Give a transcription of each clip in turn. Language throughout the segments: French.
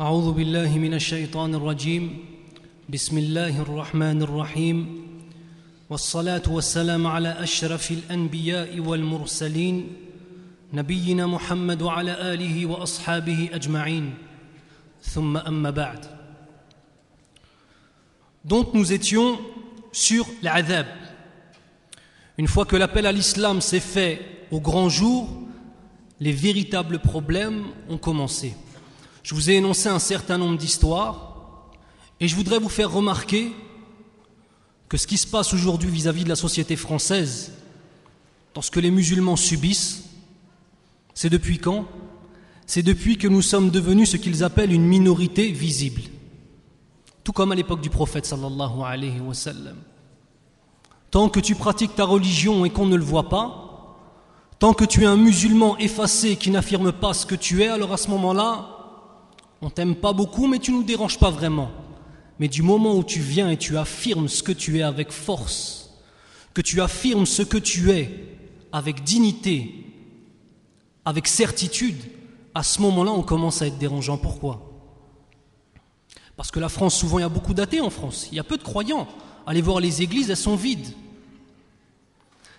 أعوذ بالله من الشيطان الرجيم بسم الله الرحمن الرحيم والصلاة والسلام على أشرف الأنبياء والمرسلين نبينا محمد وعلى آله وأصحابه أجمعين ثم أما بعد Donc nous étions sur l'adhab. Une fois que l'appel à l'islam s'est fait au grand jour, les véritables problèmes ont commencé. Je vous ai énoncé un certain nombre d'histoires et je voudrais vous faire remarquer que ce qui se passe aujourd'hui vis-à-vis de la société française, dans ce que les musulmans subissent, c'est depuis quand? C'est depuis que nous sommes devenus ce qu'ils appellent une minorité visible. Tout comme à l'époque du prophète sallallahu alayhi wa sallam. Tant que tu pratiques ta religion et qu'on ne le voit pas, tant que tu es un musulman effacé qui n'affirme pas ce que tu es, alors à ce moment-là, on t'aime pas beaucoup, mais tu nous déranges pas vraiment. Mais du moment où tu viens et tu affirmes ce que tu es avec force, que tu affirmes ce que tu es avec dignité, avec certitude, à ce moment-là, on commence à être dérangeant. Pourquoi? Parce que la France, souvent, il y a beaucoup d'athées en France. Il y a peu de croyants. Allez voir les églises, elles sont vides.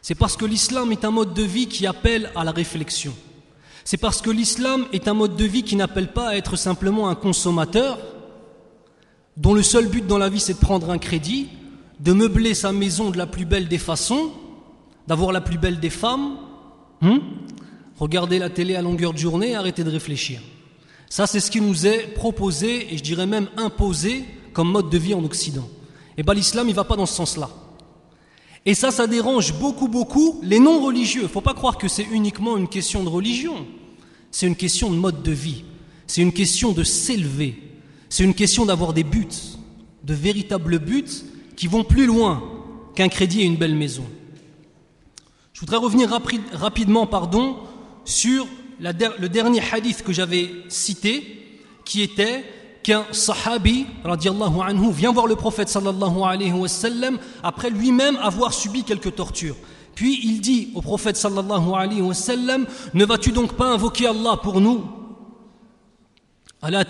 C'est parce que l'islam est un mode de vie qui appelle à la réflexion. C'est parce que l'islam est un mode de vie qui n'appelle pas à être simplement un consommateur, dont le seul but dans la vie c'est de prendre un crédit, de meubler sa maison de la plus belle des façons, d'avoir la plus belle des femmes, hein regarder la télé à longueur de journée arrêter de réfléchir. Ça c'est ce qui nous est proposé et je dirais même imposé comme mode de vie en Occident. Et eh bien l'islam il va pas dans ce sens-là. Et ça, ça dérange beaucoup, beaucoup les non-religieux. Il ne faut pas croire que c'est uniquement une question de religion. C'est une question de mode de vie. C'est une question de s'élever. C'est une question d'avoir des buts, de véritables buts qui vont plus loin qu'un crédit et une belle maison. Je voudrais revenir rapidement sur le dernier hadith que j'avais cité, qui était qu'un sahabi radiallahu anhu vient voir le prophète sallallahu alayhi wa sallam après lui-même avoir subi quelques tortures. Puis il dit au prophète sallallahu alayhi wa sallam Ne vas-tu donc pas invoquer Allah pour nous? Allah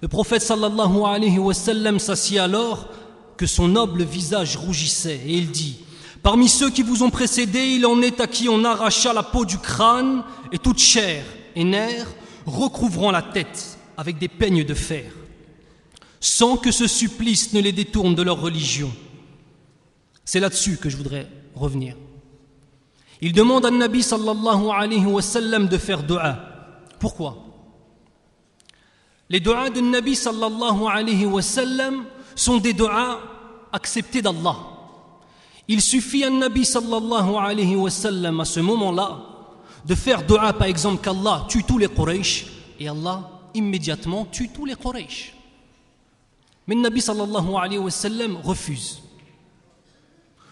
Le prophète sallallahu alayhi wa sallam s'assit alors que son noble visage rougissait et il dit Parmi ceux qui vous ont précédé, il en est à qui on arracha la peau du crâne et toute chair et nerfs recouvrant la tête avec des peignes de fer, sans que ce supplice ne les détourne de leur religion. C'est là-dessus que je voudrais revenir. Il demande à Nabi sallallahu alayhi wa sallam de faire dua. Pourquoi? Les duas de Nabi sallallahu alayhi wa sallam sont des duas acceptés d'Allah. Il suffit à Nabi sallallahu alayhi wa sallam à ce moment-là de faire dua par exemple qu'Allah tue tous les Quraysh et Allah immédiatement tue tous les Quraysh. Mais le Nabi sallallahu alayhi wa sallam refuse.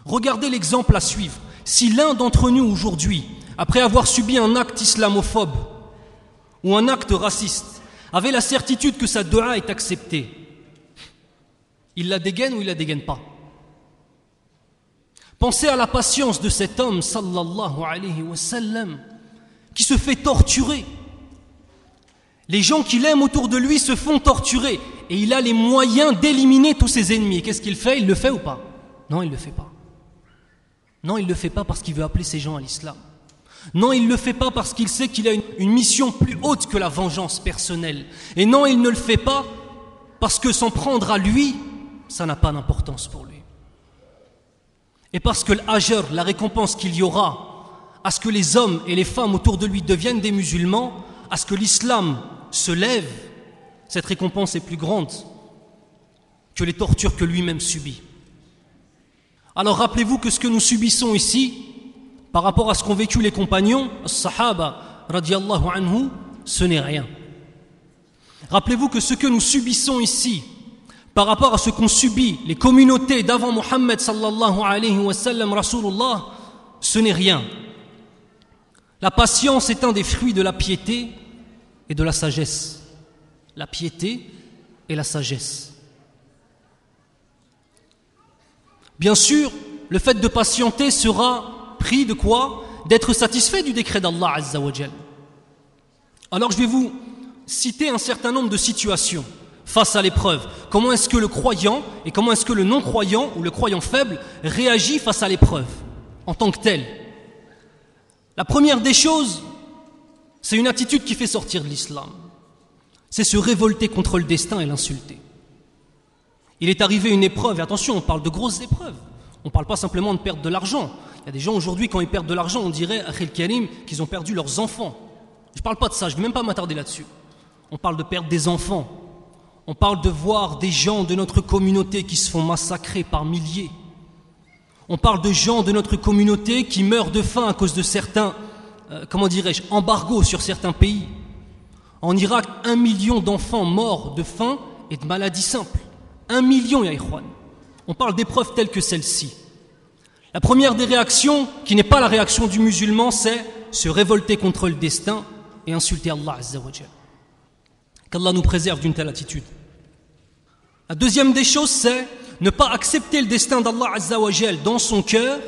Regardez l'exemple à suivre. Si l'un d'entre nous aujourd'hui, après avoir subi un acte islamophobe ou un acte raciste, avait la certitude que sa dua est acceptée, il la dégaine ou il la dégaine pas Pensez à la patience de cet homme, sallallahu alayhi wa sallam, qui se fait torturer les gens qu'il aime autour de lui se font torturer et il a les moyens d'éliminer tous ses ennemis. Qu'est-ce qu'il fait? Il le fait ou pas? Non, il ne le fait pas. Non, il ne le fait pas parce qu'il veut appeler ces gens à l'islam. Non, il ne le fait pas parce qu'il sait qu'il a une, mission plus haute que la vengeance personnelle. Et non, il ne le fait pas parce que s'en prendre à lui, ça n'a pas d'importance pour lui. Et parce que l'ajr, la récompense qu'il y aura à ce que les hommes et les femmes autour de lui deviennent des musulmans, à ce que l'islam se lève, cette récompense est plus grande que les tortures que lui-même subit. Alors rappelez-vous que ce que nous subissons ici, par rapport à ce qu'ont vécu les compagnons, Sahaba radiallahu anhu, ce n'est rien. Rappelez-vous que ce que nous subissons ici, par rapport à ce qu'ont subi les communautés d'avant Muhammad sallallahu alayhi wa sallam, ce n'est rien. La patience est un des fruits de la piété et de la sagesse. La piété et la sagesse. Bien sûr, le fait de patienter sera pris de quoi D'être satisfait du décret d'Allah Azzawajal. Alors je vais vous citer un certain nombre de situations face à l'épreuve. Comment est-ce que le croyant et comment est-ce que le non-croyant ou le croyant faible réagit face à l'épreuve en tant que tel? La première des choses, c'est une attitude qui fait sortir de l'islam. C'est se révolter contre le destin et l'insulter. Il est arrivé une épreuve, et attention, on parle de grosses épreuves. On ne parle pas simplement de perdre de l'argent. Il y a des gens aujourd'hui, quand ils perdent de l'argent, on dirait, Akhil Karim, qu'ils ont perdu leurs enfants. Je ne parle pas de ça, je ne vais même pas m'attarder là-dessus. On parle de perdre des enfants. On parle de voir des gens de notre communauté qui se font massacrer par milliers. On parle de gens de notre communauté qui meurent de faim à cause de certains, euh, comment dirais-je, embargos sur certains pays. En Irak, un million d'enfants morts de faim et de maladies simples. Un million, Yaïkhwan. On parle d'épreuves telles que celle-ci. La première des réactions, qui n'est pas la réaction du musulman, c'est se révolter contre le destin et insulter Allah Azzawajal. Qu'Allah nous préserve d'une telle attitude. La deuxième des choses, c'est ne pas accepter le destin d'Allah Azzawajal dans son cœur,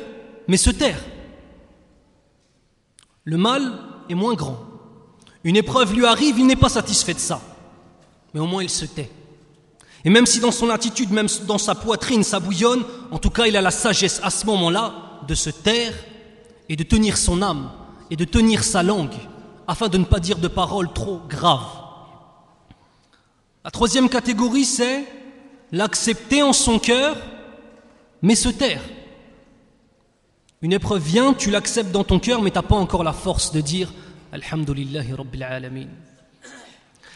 mais se taire. Le mal est moins grand. Une épreuve lui arrive, il n'est pas satisfait de ça. Mais au moins il se tait. Et même si dans son attitude, même dans sa poitrine, ça bouillonne, en tout cas, il a la sagesse à ce moment-là de se taire et de tenir son âme et de tenir sa langue afin de ne pas dire de paroles trop graves. La troisième catégorie, c'est l'accepter en son cœur, mais se taire. Une épreuve vient, tu l'acceptes dans ton cœur, mais tu n'as pas encore la force de dire Alhamdulillahi Rabbil Alamin.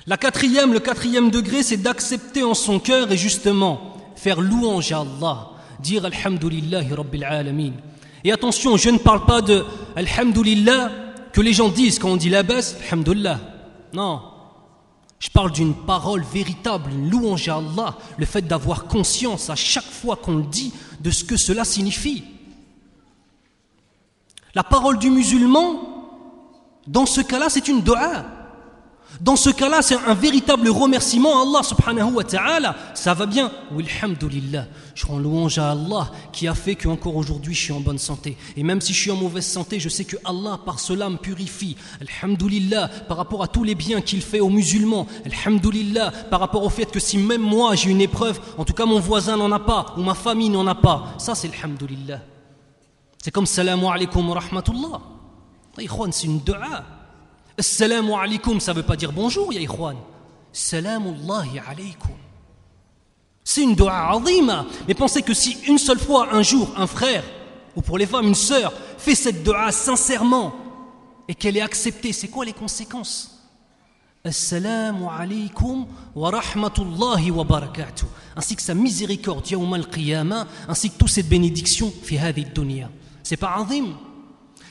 La quatrième, le quatrième degré, c'est d'accepter en son cœur et justement faire louange à Allah, dire Alhamdulillahi Rabbil Alamin. Et attention, je ne parle pas de Alhamdulillah que les gens disent quand on dit la baisse, Alhamdulillah. Non. Je parle d'une parole véritable, une louange à Allah, le fait d'avoir conscience à chaque fois qu'on le dit de ce que cela signifie. La parole du musulman, dans ce cas-là, c'est une dua. Dans ce cas-là, c'est un véritable remerciement à Allah subhanahu wa ta'ala. Ça va bien. Alhamdulillah. Je rends louange à Allah qui a fait qu'encore aujourd'hui je suis en bonne santé. Et même si je suis en mauvaise santé, je sais que Allah par cela me purifie. Alhamdulillah par rapport à tous les biens qu'il fait aux musulmans. Alhamdulillah par rapport au fait que si même moi j'ai une épreuve, en tout cas mon voisin n'en a pas ou ma famille n'en a pas. Ça c'est Alhamdulillah. C'est comme Salam alaikum wa rahmatullah. C'est une dua. Assalamu alaikum, ça ne veut pas dire bonjour, ya ikhwan. Salamullahi alaikum. C'est une dua azima. Mais pensez que si une seule fois, un jour, un frère, ou pour les femmes, une sœur, fait cette dua sincèrement, et qu'elle est acceptée, c'est quoi les conséquences? Assalamu alaikum wa rahmatullahi wa barakatuh. Ainsi que sa miséricorde, yawm al-qiyamah, ainsi que toutes ces bénédictions, fi hadhi dunya. C'est pas azim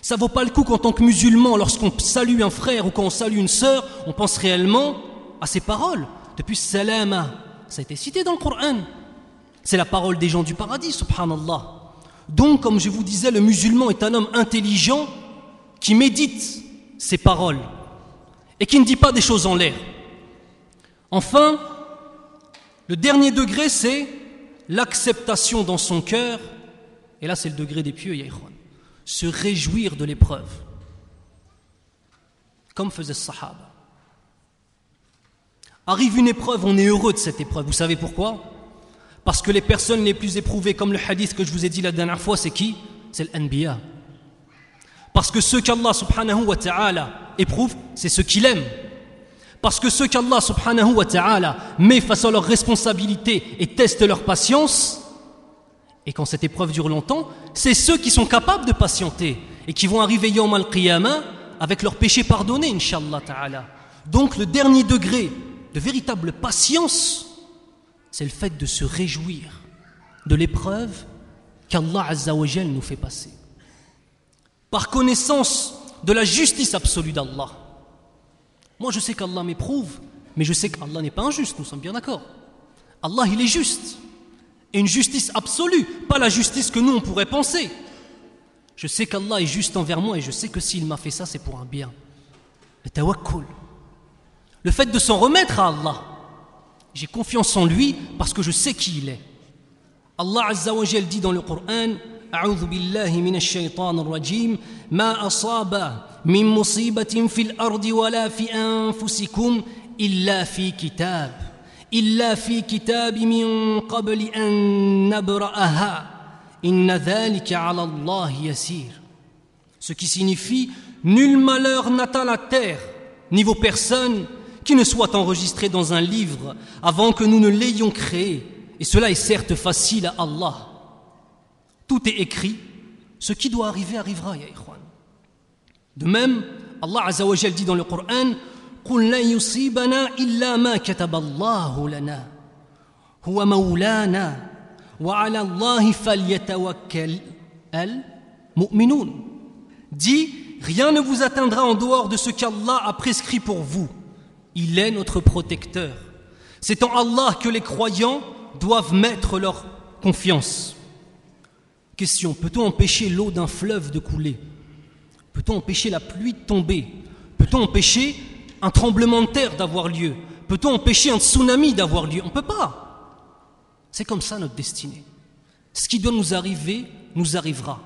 ça vaut pas le coup qu'en tant que musulman, lorsqu'on salue un frère ou quand on salue une sœur, on pense réellement à ces paroles. Depuis salama, ça a été cité dans le Coran. C'est la parole des gens du paradis, subhanallah. Donc, comme je vous disais, le musulman est un homme intelligent qui médite ces paroles et qui ne dit pas des choses en l'air. Enfin, le dernier degré, c'est l'acceptation dans son cœur, et là c'est le degré des pieux, Yaïkhwan se réjouir de l'épreuve, comme faisait Sahaba. Arrive une épreuve, on est heureux de cette épreuve. Vous savez pourquoi? Parce que les personnes les plus éprouvées, comme le hadith que je vous ai dit la dernière fois, c'est qui? C'est l'Anbiya. Parce que ceux qu'Allah subhanahu wa ta'ala éprouve, c'est ceux qu'il aime. Parce que ceux qu'Allah subhanahu wa ta'ala met face à leurs responsabilités et teste leur patience, et quand cette épreuve dure longtemps, c'est ceux qui sont capables de patienter et qui vont arriver Yom al-Qiyamah avec leurs péchés pardonnés, Inch'Allah ta'ala. Donc le dernier degré de véritable patience, c'est le fait de se réjouir de l'épreuve qu'Allah Azzawajal nous fait passer. Par connaissance de la justice absolue d'Allah. Moi je sais qu'Allah m'éprouve, mais je sais qu'Allah n'est pas injuste, nous sommes bien d'accord. Allah il est juste et une justice absolue, pas la justice que nous on pourrait penser. Je sais qu'Allah est juste envers moi et je sais que s'il m'a fait ça, c'est pour un bien. Le tawakkul. Le fait de s'en remettre à Allah. J'ai confiance en lui parce que je sais qui il est. Allah Azza wa dit dans le Coran أعوذ بالله من الشيطان الرجيم ما أصاب من مصيبة في الأرض ولا في أنفسكم إلا في كتاب إلا في كتاب من قبل أن نبرأها إن ذلك على الله يسير Ce qui signifie Nul malheur n'atteint la terre, ni vos personnes, qui ne soient enregistrées dans un livre avant que nous ne l'ayons créé. Et cela est certes facile à Allah. Tout est écrit. Ce qui doit arriver arrivera, ya ikhwan. De même, Allah Azzawajal dit dans le Coran قل لن يصيبنا إلا ما كتب الله لنا هو مولانا وعلى الله فليتوكل المؤمنون Dis, rien ne vous atteindra en dehors de ce qu'Allah a prescrit pour vous. Il est notre protecteur. C'est en Allah que les croyants doivent mettre leur confiance. Question, peut-on empêcher l'eau d'un fleuve de couler Peut-on empêcher la pluie de tomber Peut-on empêcher un tremblement de terre d'avoir lieu Peut-on empêcher un tsunami d'avoir lieu? On ne peut pas. C'est comme ça notre destinée. Ce qui doit nous arriver, nous arrivera.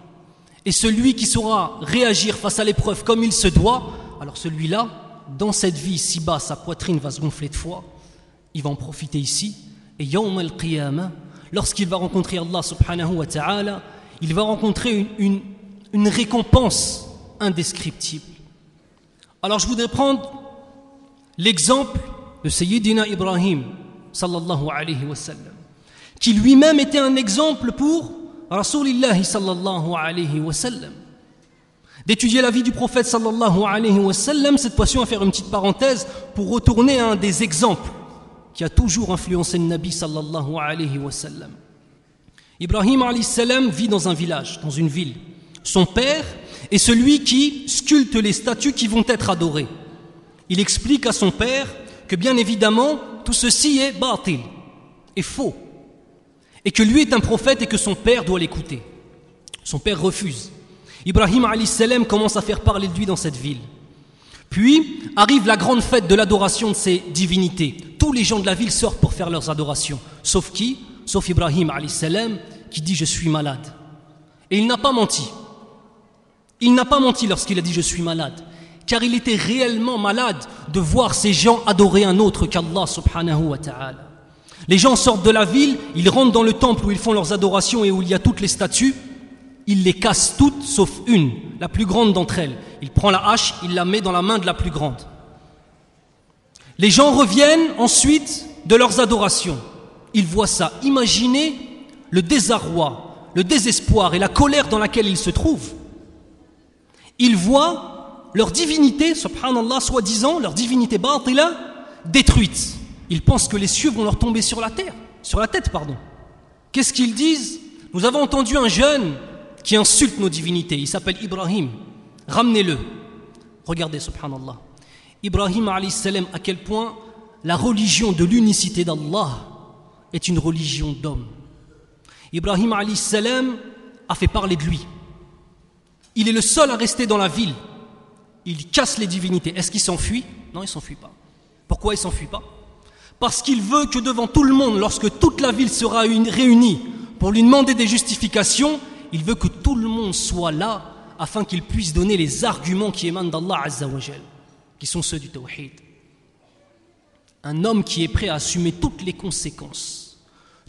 Et celui qui saura réagir face à l'épreuve comme il se doit, alors celui-là, dans cette vie si-bas, sa poitrine va se gonfler de foi, il va en profiter ici, et Yawm al-Qiyamah, lorsqu'il va rencontrer Allah subhanahu wa ta'ala, il va rencontrer une, une, récompense indescriptible. Alors je voudrais prendre l'exemple de Sayyidina Ibrahim, qui lui-même était un exemple pour Rasulillahi sallallahu alayhi wa sallam. D'étudier la vie du prophète sallallahu alayhi wa sallam, cette fois-ci va faire une petite parenthèse pour retourner à un des exemples qui a toujours influencé le Nabi sallallahu alayhi wa sallam. Ibrahim alayhi salam vit dans un village, dans une ville. Son père est celui qui sculpte les statues qui vont être adorées. Il explique à son père que bien évidemment tout ceci est batil, est faux et que lui est un prophète et que son père doit l'écouter. Son père refuse. Ibrahim salam commence à faire parler de lui dans cette ville. Puis arrive la grande fête de l'adoration de ces divinités. Tous les gens de la ville sortent pour faire leurs adorations. Sauf qui? Sauf Ibrahim salam qui dit je suis malade. Et il n'a pas menti. Il n'a pas menti lorsqu'il a dit je suis malade. Car il était réellement malade de voir ces gens adorer un autre qu'Allah subhanahu wa ta'ala. Les gens sortent de la ville, ils rentrent dans le temple où ils font leurs adorations et où il y a toutes les statues. Ils les cassent toutes sauf une, la plus grande d'entre elles. Il prend la hache, il la met dans la main de la plus grande. Les gens reviennent ensuite de leurs adorations. Ils voient ça. Imaginez le désarroi, le désespoir et la colère dans laquelle ils se trouvent. Ils voient leur divinité, subhanallah, soi-disant, leur divinité batila, détruite. Ils pensent que les cieux vont leur tomber sur la terre, sur la tête, pardon. Qu'est-ce qu'ils disent? Nous avons entendu un jeune qui insulte nos divinités. Il s'appelle Ibrahim. Ramenez-le. Regardez, subhanallah. Ibrahim salam, à quel point la religion de l'unicité d'Allah est une religion d'homme. Ibrahim salam a fait parler de lui. Il est le seul à rester dans la ville. Il casse les divinités. Est-ce qu'il s'enfuit Non, il s'enfuit pas. Pourquoi il s'enfuit pas parce qu'il veut que devant tout le monde, lorsque toute la ville sera réunie pour lui demander des justifications, il veut que tout le monde soit là afin qu'il puisse donner les arguments qui émanent d'Allah Azzawajal, qui sont ceux du Tawhid. Un homme qui est prêt à assumer toutes les conséquences,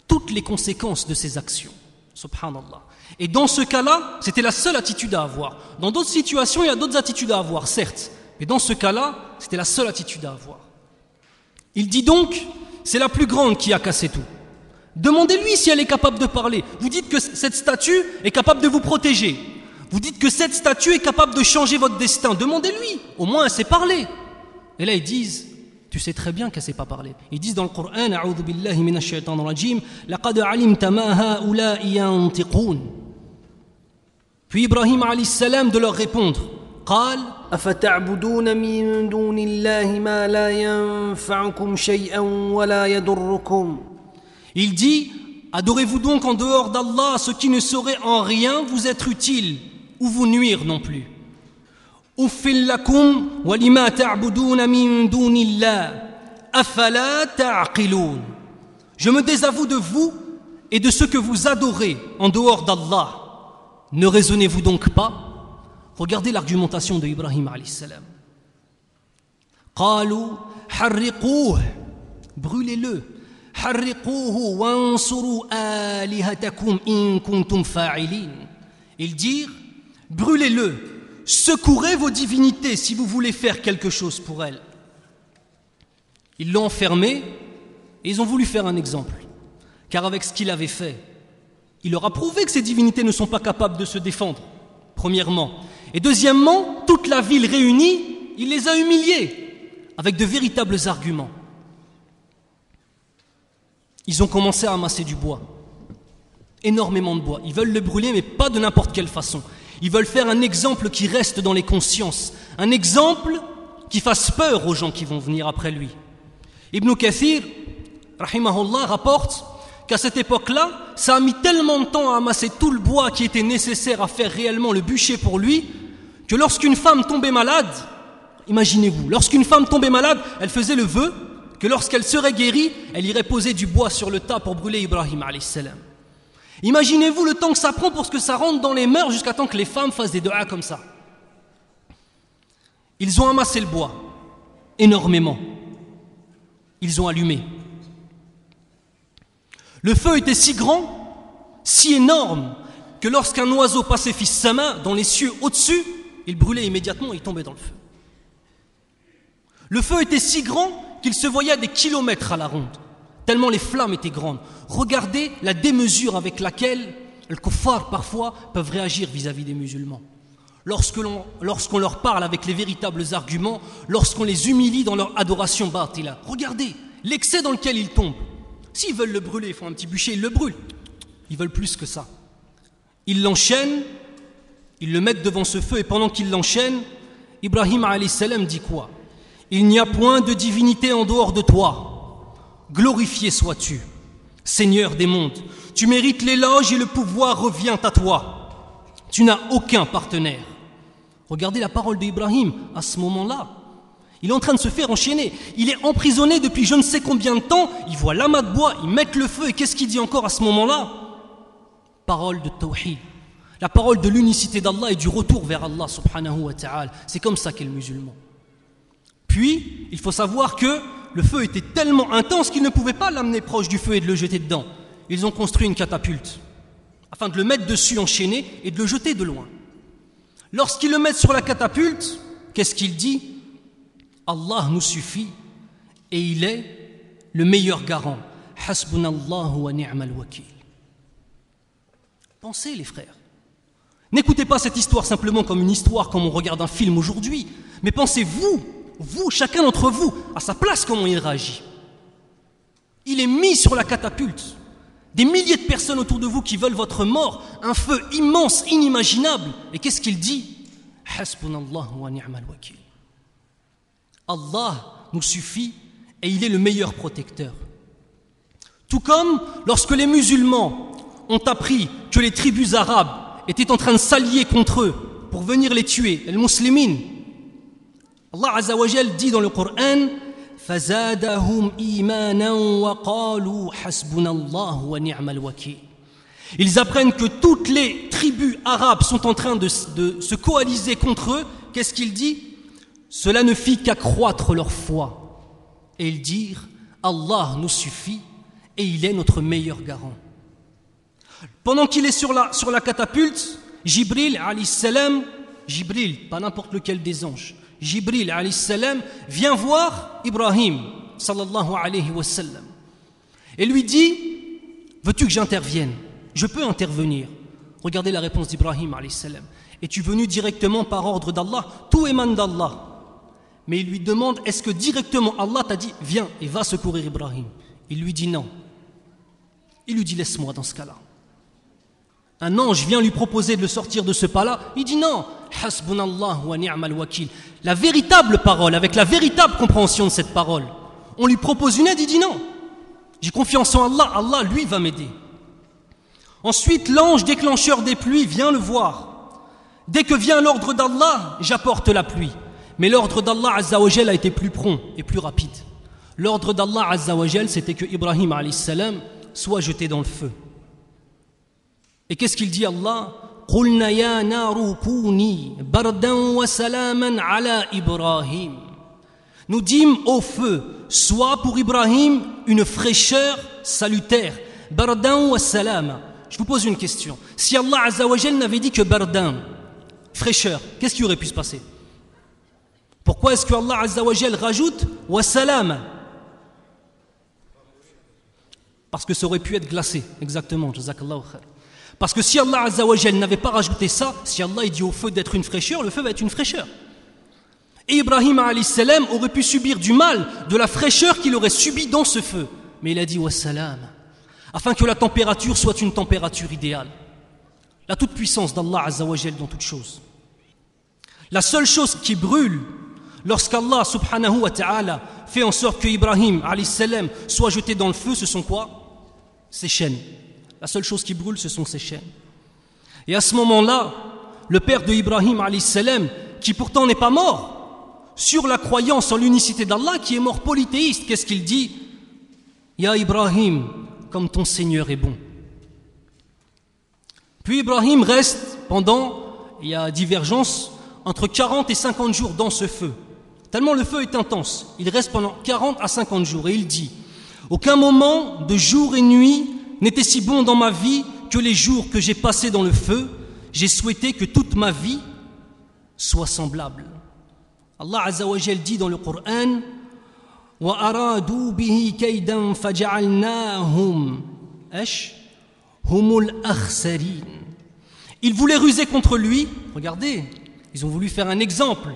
toutes les conséquences de ses actions. Subhanallah. Et dans ce cas-là, c'était la seule attitude à avoir. Dans d'autres situations, il y a d'autres attitudes à avoir, certes. Mais dans ce cas-là, c'était la seule attitude à avoir. Il dit donc, c'est la plus grande qui a cassé tout. Demandez-lui si elle est capable de parler. Vous dites que cette statue est capable de vous protéger. Vous dites que cette statue est capable de changer votre destin. Demandez-lui. Au moins, elle sait parler. Et là, ils disent, tu sais très bien qu'elle ne sait pas parler. Ils disent dans le Coran, Puis Ibrahim salam de leur répondre, قال أفتعبدون من دون الله ما لا ينفعكم شيئا ولا يضركم Il dit Adorez-vous donc en dehors d'Allah ce qui ne saurait en rien vous être utile ou vous nuire non plus. أفل لكم ولما تعبدون من دون الله أفلا تعقلون Je me désavoue de vous et de ce que vous adorez en dehors d'Allah. Ne raisonnez-vous donc pas Regardez l'argumentation de Ibrahim salam. قالوا حرقوه brûlez-le حرقوه وانصروا آلهتكم إن كنتم فاعلين Ils dirent brûlez-le secourez vos divinités si vous voulez faire quelque chose pour elles Ils l'ont enfermé et ils ont voulu faire un exemple car avec ce qu'il avait fait il leur a prouvé que ces divinités ne sont pas capables de se défendre premièrement et deuxièmement toute la ville réunie il les a humiliés avec de véritables arguments ils ont commencé à amasser du bois. Énormément de bois. Ils veulent le brûler, mais pas de n'importe quelle façon. Ils veulent faire un exemple qui reste dans les consciences. Un exemple qui fasse peur aux gens qui vont venir après lui. Ibn Kathir, rahimahullah, rapporte qu'à cette époque-là, ça a mis tellement de temps à amasser tout le bois qui était nécessaire à faire réellement le bûcher pour lui, que lorsqu'une femme tombait malade, imaginez-vous, lorsqu'une femme tombait malade, elle faisait le vœu que lorsqu'elle serait guérie, elle irait poser du bois sur le tas pour brûler Ibrahim salam. Imaginez-vous le temps que ça prend pour que ça rentre dans les mœurs jusqu'à temps que les femmes fassent des doigts comme ça. Ils ont amassé le bois, énormément. Ils ont allumé. Le feu était si grand, si énorme, que lorsqu'un oiseau passait fils sa main dans les cieux au-dessus, il brûlait immédiatement et il tombait dans le feu. Le feu était si grand qu'il se voyait à des kilomètres à la ronde, tellement les flammes étaient grandes. Regardez la démesure avec laquelle les kuffars parfois peuvent réagir vis-à-vis des musulmans. Lorsqu'on leur parle avec les véritables arguments, lorsqu'on les humilie dans leur adoration batila, regardez l'excès dans lequel ils tombent. S'ils veulent le brûler, ils font un petit bûcher, ils le brûlent. Ils veulent plus que ça. Ils l'enchaînent, ils le mettent devant ce feu, et pendant qu'ils l'enchaînent, Ibrahim salam dit quoi? Il n'y a point de divinité en dehors de toi. Glorifié sois-tu, Seigneur des mondes. Tu mérites l'éloge et le pouvoir revient à toi. Tu n'as aucun partenaire. Regardez la parole d'Ibrahim à ce moment-là. Il est en train de se faire enchaîner. Il est emprisonné depuis je ne sais combien de temps. Il voit l'amas de bois, il met le feu. Et qu'est-ce qu'il dit encore à ce moment-là? Parole de Tawhid. La parole de l'unicité d'Allah et du retour vers Allah subhanahu. C'est comme ça qu'est le musulman. Puis, il faut savoir que le feu était tellement intense qu'ils ne pouvaient pas l'amener proche du feu et de le jeter dedans. Ils ont construit une catapulte afin de le mettre dessus enchaîné et de le jeter de loin. Lorsqu'ils le mettent sur la catapulte, qu'est-ce qu'il dit? Allah nous suffit et il est le meilleur garant. wa ni'mal wakil. Pensez les frères. N'écoutez pas cette histoire simplement comme une histoire comme on regarde un film aujourd'hui, mais pensez-vous vous, chacun d'entre vous, à sa place, comment il réagit. Il est mis sur la catapulte. Des milliers de personnes autour de vous qui veulent votre mort, un feu immense, inimaginable. Et qu'est-ce qu'il dit? Allah nous suffit et il est le meilleur protecteur. Tout comme lorsque les musulmans ont appris que les tribus arabes étaient en train de s'allier contre eux pour venir les tuer, les musulmans, Allah Azzawajal dit dans le Coran Ils apprennent que toutes les tribus arabes sont en train de, se coaliser contre eux. Qu'est-ce qu'il dit? Cela ne fit qu'accroître leur foi. Et ils dirent Allah nous suffit et il est notre meilleur garant. Pendant qu'il est sur la, sur la catapulte, Jibril, salam, Jibril, pas n'importe lequel des anges, Jibril salam vient voir Ibrahim sallallahu alayhi wa sallam et lui dit Veux-tu que j'intervienne? Je peux intervenir. Regardez la réponse d'Ibrahim salam. Es-tu venu directement par ordre d'Allah? Tout émane d'Allah. Mais il lui demande Est-ce que directement Allah t'a dit Viens et va secourir Ibrahim? Il lui dit non. Il lui dit Laisse-moi dans ce cas-là. Un ange vient lui proposer de le sortir de ce pas-là. Il dit non. Wa wakil. La véritable parole, avec la véritable compréhension de cette parole. On lui propose une aide, il dit non. J'ai confiance en Allah, Allah lui va m'aider. Ensuite, l'ange déclencheur des pluies vient le voir. Dès que vient l'ordre d'Allah, j'apporte la pluie. Mais l'ordre d'Allah Azzawajal a été plus prompt et plus rapide. L'ordre d'Allah Azzawajal, c'était que Ibrahim salam soit jeté dans le feu. Et qu'est-ce qu'il dit Allah nous dîmes au feu, soit pour Ibrahim une fraîcheur salutaire, salam. Je vous pose une question. Si Allah Azzawajal n'avait dit que bardan, fraîcheur, qu'est-ce qui aurait pu se passer? Pourquoi est-ce que Allah Azzawajal rajoute wa salam? Parce que ça aurait pu être glacé, exactement. Parce que si Allah Azzawajal n'avait pas rajouté ça, si Allah dit au feu d'être une fraîcheur, le feu va être une fraîcheur. Et Ibrahim salam aurait pu subir du mal, de la fraîcheur qu'il aurait subi dans ce feu. Mais il a dit wassalam, afin que la température soit une température idéale. La toute puissance d'Allah Azzawajal dans toute chose. La seule chose qui brûle lorsqu'Allah subhanahu wa ta'ala fait en sorte que Ibrahim salam soit jeté dans le feu, ce sont quoi? Ses chaînes. La seule chose qui brûle, ce sont ses chaînes. Et à ce moment-là, le père de Ibrahim salam, qui pourtant n'est pas mort, sur la croyance en l'unicité d'Allah, qui est mort polythéiste, qu'est-ce qu'il dit? Ya Ibrahim, comme ton Seigneur est bon. Puis Ibrahim reste pendant, il y a divergence, entre 40 et 50 jours dans ce feu. Tellement le feu est intense. Il reste pendant 40 à 50 jours et il dit Aucun moment de jour et nuit n'était si bon dans ma vie que les jours que j'ai passés dans le feu. J'ai souhaité que toute ma vie soit semblable. Allah Azzawajal dit dans le Coran Ils voulaient ruser contre lui. Regardez, ils ont voulu faire un exemple.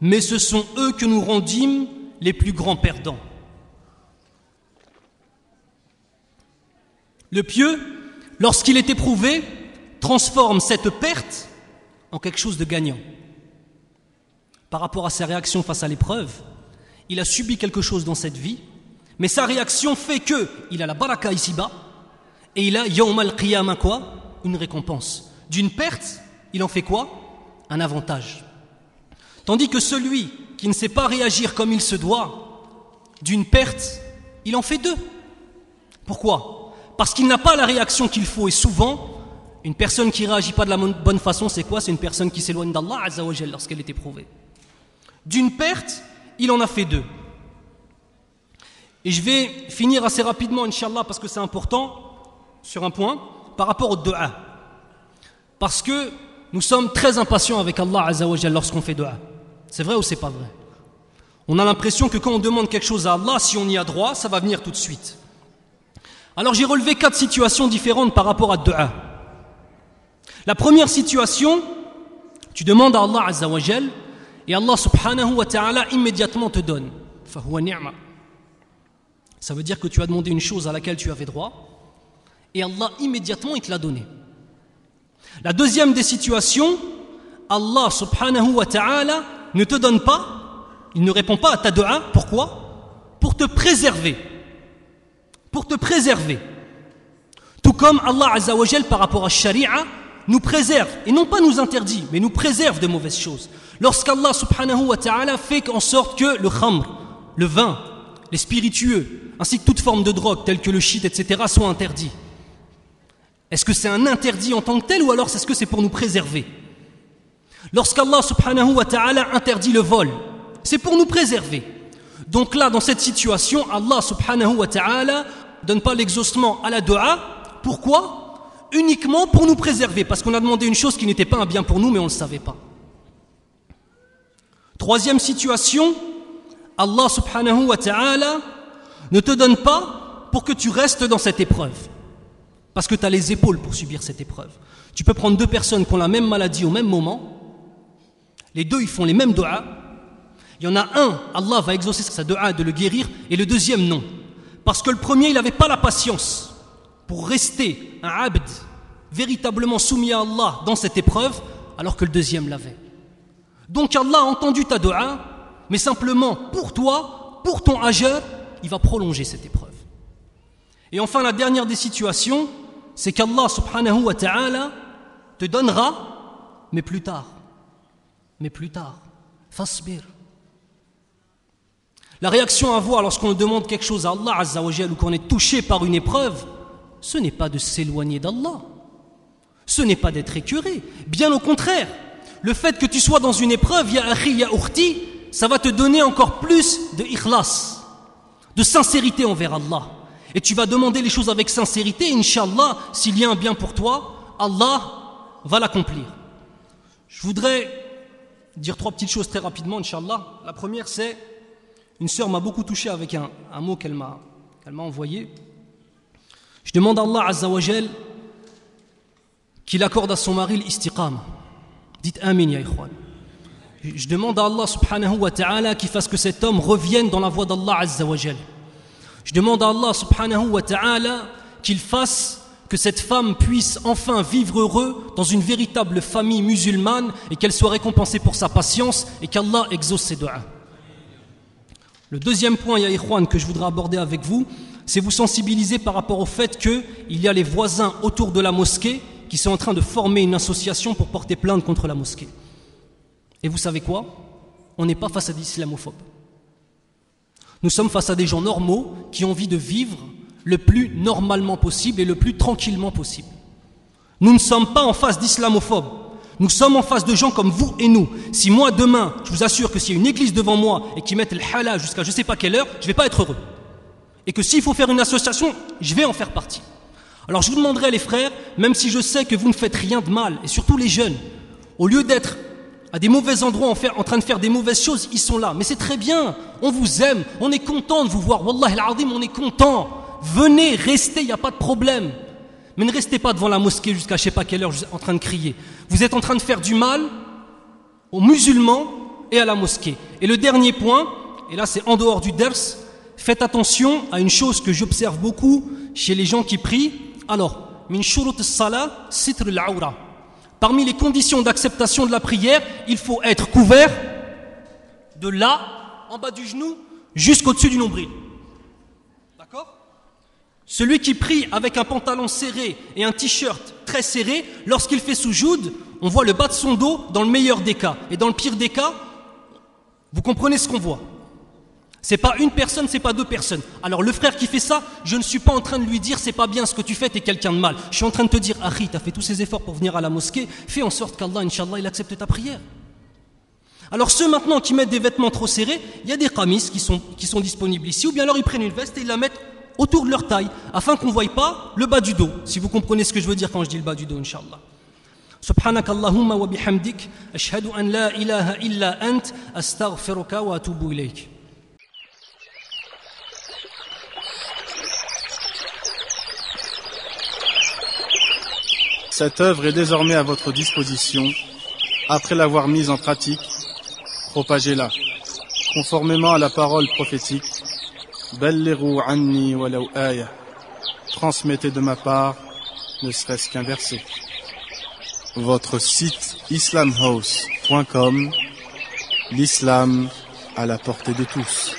Mais ce sont eux que nous rendîmes les plus grands perdants. Le pieux, lorsqu'il est éprouvé, transforme cette perte en quelque chose de gagnant. Par rapport à sa réaction face à l'épreuve, il a subi quelque chose dans cette vie, mais sa réaction fait que il a la baraka ici-bas et il a yawm al quoi? Une récompense. D'une perte, il en fait quoi? Un avantage. Tandis que celui qui ne sait pas réagir comme il se doit, d'une perte, il en fait deux. Pourquoi? Parce qu'il n'a pas la réaction qu'il faut. Et souvent, une personne qui ne réagit pas de la bonne façon, c'est quoi? C'est une personne qui s'éloigne d'Allah lorsqu'elle est éprouvée. D'une perte, il en a fait deux. Et je vais finir assez rapidement, Inch'Allah, parce que c'est important, sur un point, par rapport au dua. Parce que nous sommes très impatients avec Allah lorsqu'on fait dua. C'est vrai ou c'est pas vrai? On a l'impression que quand on demande quelque chose à Allah, si on y a droit, ça va venir tout de suite. Alors j'ai relevé quatre situations différentes par rapport à dua. La première situation, tu demandes à Allah Azzawajal et Allah subhanahu wa ta'ala immédiatement te donne. Ça veut dire que tu as demandé une chose à laquelle tu avais droit et Allah immédiatement il te l'a donné. La deuxième des situations, Allah subhanahu wa ta'ala ne te donne pas, il ne répond pas à ta dua, pourquoi? Pour te préserver pour te préserver. Tout comme Allah Azzawajal par rapport à Sharia nous préserve, et non pas nous interdit, mais nous préserve de mauvaises choses. Lorsqu'Allah subhanahu wa ta'ala fait en sorte que le khamr, le vin, les spiritueux, ainsi que toute forme de drogue telle que le shit, etc., soient interdits. Est-ce que c'est un interdit en tant que tel ou alors est-ce que c'est pour nous préserver? Lorsqu'Allah subhanahu wa ta'ala interdit le vol, c'est pour nous préserver. Donc là, dans cette situation, Allah subhanahu wa ta'ala donne pas l'exhaustement à la dua. Pourquoi? Uniquement pour nous préserver, parce qu'on a demandé une chose qui n'était pas un bien pour nous, mais on ne le savait pas. Troisième situation, Allah subhanahu wa ta'ala ne te donne pas pour que tu restes dans cette épreuve. Parce que tu as les épaules pour subir cette épreuve. Tu peux prendre deux personnes qui ont la même maladie au même moment. Les deux, ils font les mêmes doigts. Il y en a un, Allah va exaucer sa dua de le guérir, et le deuxième, non. Parce que le premier, il n'avait pas la patience pour rester un abd véritablement soumis à Allah dans cette épreuve, alors que le deuxième l'avait. Donc Allah a entendu ta dua, mais simplement pour toi, pour ton ajeur, il va prolonger cette épreuve. Et enfin, la dernière des situations, c'est qu'Allah subhanahu wa ta'ala te donnera, mais plus tard. Mais plus tard. Fasbir. La réaction à avoir lorsqu'on demande quelque chose à Allah Azzawajal ou qu'on est touché par une épreuve, ce n'est pas de s'éloigner d'Allah. Ce n'est pas d'être écœuré. Bien au contraire, le fait que tu sois dans une épreuve, ya akhi, ya urti, ça va te donner encore plus de ikhlas, de sincérité envers Allah. Et tu vas demander les choses avec sincérité, Inch'Allah, s'il y a un bien pour toi, Allah va l'accomplir. Je voudrais dire trois petites choses très rapidement, Inch'Allah. La première, c'est, une sœur m'a beaucoup touché avec un, mot qu'elle m'a, m'a envoyé. Je demande à Allah Azzawajal qu'il accorde à son mari l'istiqam. Dites Amin, ya ikhwan. Je demande à Allah subhanahu wa ta'ala qu'il fasse que cet homme revienne dans la voie d'Allah Azzawajal. Je demande à Allah subhanahu wa ta'ala qu'il fasse que cette femme puisse enfin vivre heureux dans une véritable famille musulmane et qu'elle soit récompensée pour sa patience et qu'Allah exauce ses doigts. Le deuxième point, Ya que je voudrais aborder avec vous, c'est vous sensibiliser par rapport au fait qu'il y a les voisins autour de la mosquée qui sont en train de former une association pour porter plainte contre la mosquée. Et vous savez quoi? On n'est pas face à des islamophobes. Nous sommes face à des gens normaux qui ont envie de vivre le plus normalement possible et le plus tranquillement possible. Nous ne sommes pas en face d'islamophobes. Nous sommes en face de gens comme vous et nous. Si moi demain, je vous assure que s'il y a une église devant moi et qui mettent le halal jusqu'à je ne sais pas quelle heure, je ne vais pas être heureux. Et que s'il faut faire une association, je vais en faire partie. Alors je vous demanderai les frères, même si je sais que vous ne faites rien de mal, et surtout les jeunes, au lieu d'être à des mauvais endroits en, train de faire des mauvaises choses, ils sont là. Mais c'est très bien, on vous aime, on est content de vous voir. Wallah al on est content. Venez, restez, il n'y a pas de problème. Mais ne restez pas devant la mosquée jusqu'à je sais pas quelle heure en train de crier. Vous êtes en train de faire du mal aux musulmans et à la mosquée. Et le dernier point, et là c'est en dehors du ders, faites attention à une chose que j'observe beaucoup chez les gens qui prient. Alors, min shurut salah sitr al Parmi les conditions d'acceptation de la prière, il faut être couvert de là, en bas du genou, jusqu'au-dessus du nombril. D'accord? Celui qui prie avec un pantalon serré et un t-shirt très serré, lorsqu'il fait soujoud, on voit le bas de son dos dans le meilleur des cas. Et dans le pire des cas, vous comprenez ce qu'on voit. C'est pas une personne, c'est pas deux personnes. Alors le frère qui fait ça, je ne suis pas en train de lui dire c'est pas bien ce que tu fais, t'es quelqu'un de mal. Je suis en train de te dire, Ahri, t'as fait tous ces efforts pour venir à la mosquée, fais en sorte qu'Allah, Inch'Allah, il accepte ta prière. Alors ceux maintenant qui mettent des vêtements trop serrés, il y a des qamis qui sont, qui sont disponibles ici, ou bien alors ils prennent une veste et ils la mettent autour de leur taille, afin qu'on ne voie pas le bas du dos, si vous comprenez ce que je veux dire quand je dis le bas du dos, Inch'Allah. سبحانك اللهم وبحمدك أشهد أن لا إله إلا أنت أستغفرك وأتوب إليك Cette œuvre est désormais à votre disposition. Après l'avoir mise en pratique, propagez-la. Conformément à la parole prophétique, anni Transmettez de ma part, ne serait-ce qu'un verset. Votre site islamhouse.com, l'islam à la portée de tous.